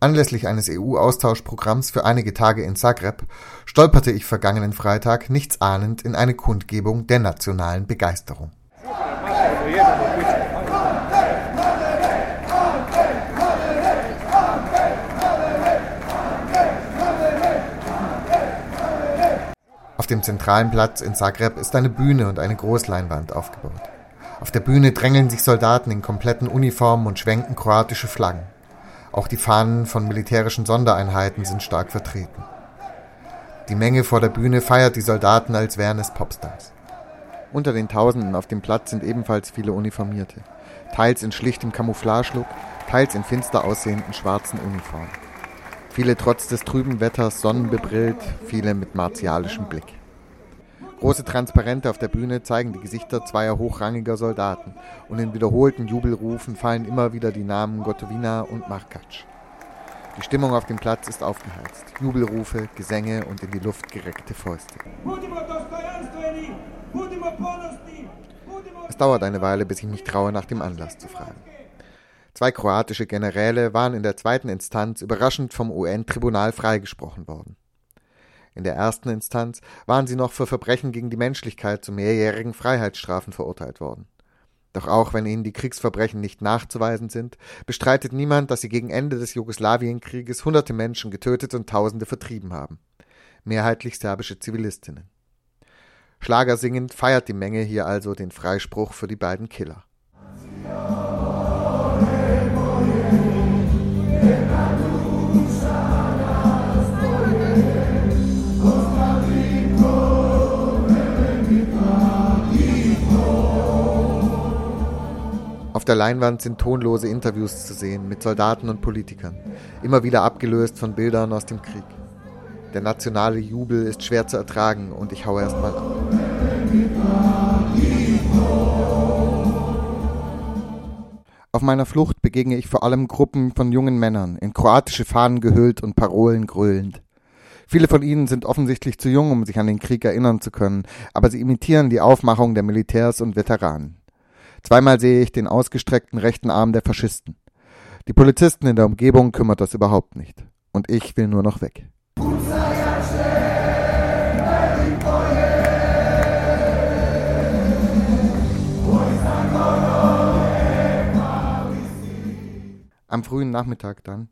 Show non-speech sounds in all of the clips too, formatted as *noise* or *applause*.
Anlässlich eines EU-Austauschprogramms für einige Tage in Zagreb stolperte ich vergangenen Freitag nichtsahnend in eine Kundgebung der nationalen Begeisterung. Auf dem zentralen Platz in Zagreb ist eine Bühne und eine Großleinwand aufgebaut. Auf der Bühne drängeln sich Soldaten in kompletten Uniformen und schwenken kroatische Flaggen. Auch die Fahnen von militärischen Sondereinheiten sind stark vertreten. Die Menge vor der Bühne feiert die Soldaten, als wären es Popstars. Unter den Tausenden auf dem Platz sind ebenfalls viele Uniformierte, teils in schlichtem Camouflagelook, teils in finster aussehenden schwarzen Uniformen. Viele trotz des trüben Wetters sonnenbebrillt, viele mit martialischem Blick. Große Transparente auf der Bühne zeigen die Gesichter zweier hochrangiger Soldaten und in wiederholten Jubelrufen fallen immer wieder die Namen Gotovina und Markac. Die Stimmung auf dem Platz ist aufgeheizt. Jubelrufe, Gesänge und in die Luft gereckte Fäuste. Es dauert eine Weile, bis ich mich traue, nach dem Anlass zu fragen. Zwei kroatische Generäle waren in der zweiten Instanz überraschend vom UN-Tribunal freigesprochen worden. In der ersten Instanz waren sie noch für Verbrechen gegen die Menschlichkeit zu mehrjährigen Freiheitsstrafen verurteilt worden. Doch auch wenn ihnen die Kriegsverbrechen nicht nachzuweisen sind, bestreitet niemand, dass sie gegen Ende des Jugoslawienkrieges hunderte Menschen getötet und Tausende vertrieben haben. Mehrheitlich serbische Zivilistinnen. Schlagersingend feiert die Menge hier also den Freispruch für die beiden Killer. Der Leinwand sind tonlose Interviews zu sehen mit Soldaten und Politikern, immer wieder abgelöst von Bildern aus dem Krieg. Der nationale Jubel ist schwer zu ertragen und ich haue erstmal ab. Auf meiner Flucht begegne ich vor allem Gruppen von jungen Männern, in kroatische Fahnen gehüllt und Parolen gröhlend. Viele von ihnen sind offensichtlich zu jung, um sich an den Krieg erinnern zu können, aber sie imitieren die Aufmachung der Militärs und Veteranen. Zweimal sehe ich den ausgestreckten rechten Arm der Faschisten. Die Polizisten in der Umgebung kümmert das überhaupt nicht. Und ich will nur noch weg. Am frühen Nachmittag dann,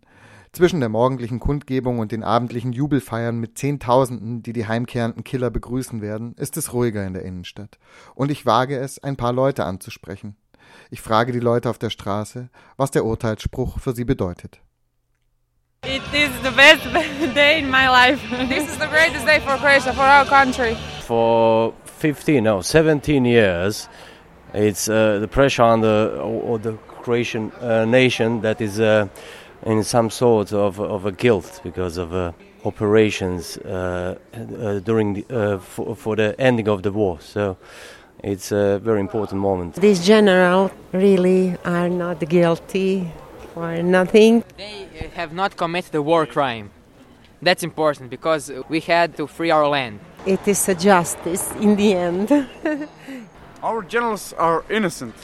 zwischen der morgendlichen Kundgebung und den abendlichen Jubelfeiern mit Zehntausenden, die die heimkehrenden Killer begrüßen werden, ist es ruhiger in der Innenstadt. Und ich wage es, ein paar Leute anzusprechen. Ich frage die Leute auf der Straße, was der Urteilsspruch für sie bedeutet. It is the best *laughs* day in my life. This is the greatest day for Croatia, for our country. For 15, no, 17 years, it's uh, the pressure on the, or the Croatian uh, nation that is uh, in some sort of, of a guilt because of uh, operations uh, uh, during the, uh, for, for, the ending of the war. So it's a very important moment. These generals really are not guilty for nothing. They have not committed a war crime. That's important because we had to free our land. It is a justice in the end. *laughs* our generals are innocent.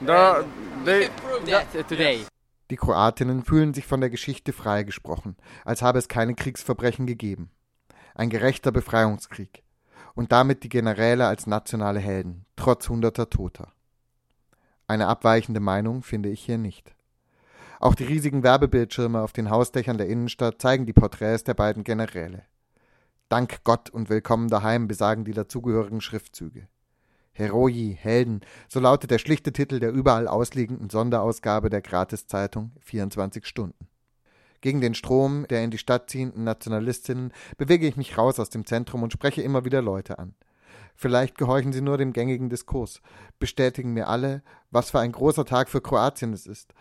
They, they, prove that today. Die Kroatinnen fühlen sich von der Geschichte freigesprochen, als habe es keine Kriegsverbrechen gegeben. Ein gerechter Befreiungskrieg. Und damit die Generäle als nationale Helden, trotz hunderter Toter. Eine abweichende Meinung finde ich hier nicht. Auch die riesigen Werbebildschirme auf den Hausdächern der Innenstadt zeigen die Porträts der beiden Generäle. Dank Gott und willkommen daheim besagen die dazugehörigen Schriftzüge. Heroi, Helden, so lautet der schlichte Titel der überall ausliegenden Sonderausgabe der Gratiszeitung 24 Stunden. Gegen den Strom der in die Stadt ziehenden Nationalistinnen bewege ich mich raus aus dem Zentrum und spreche immer wieder Leute an. Vielleicht gehorchen sie nur dem gängigen Diskurs, bestätigen mir alle, was für ein großer Tag für Kroatien es ist.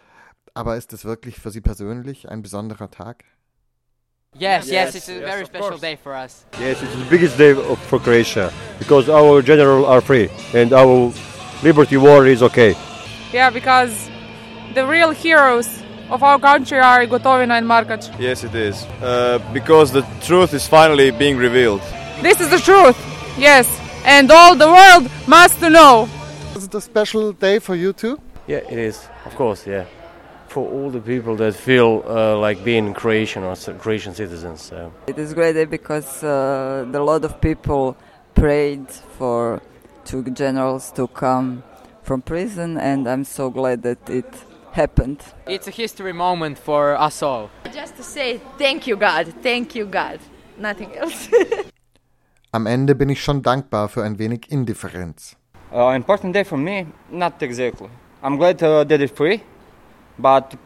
Aber ist es wirklich für sie persönlich ein besonderer Tag? Yes, yes, it's a yes, very special day for us. Yes, it's the biggest day of, for Croatia because our generals are free and our liberty war is okay. Yeah, because the real heroes of our country are Gotovina and Markac. Yes, it is. Uh, because the truth is finally being revealed. This is the truth, yes, and all the world must know. Is it a special day for you too? Yeah, it is, of course, yeah. For all the people that feel uh, like being Croatian or Croatian citizens. So. It is a great day because uh, a lot of people prayed for two generals to come from prison, and I'm so glad that it happened. It's a history moment for us all. Just to say thank you, God, thank you, God, nothing else. *laughs* Am Ende bin ich schon dankbar für ein wenig Indifferenz. Uh, important day for me? Not exactly. I'm glad uh, that it's free, but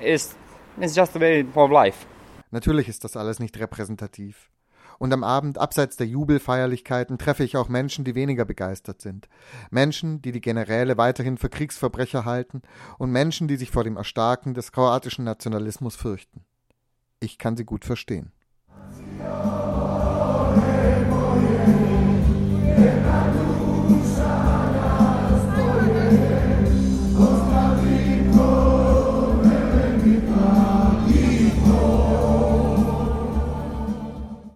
it's, it's just a way of life. Natürlich ist das alles nicht repräsentativ. Und am Abend, abseits der Jubelfeierlichkeiten, treffe ich auch Menschen, die weniger begeistert sind. Menschen, die die Generäle weiterhin für Kriegsverbrecher halten und Menschen, die sich vor dem Erstarken des kroatischen Nationalismus fürchten. Ich kann sie gut verstehen. Ja.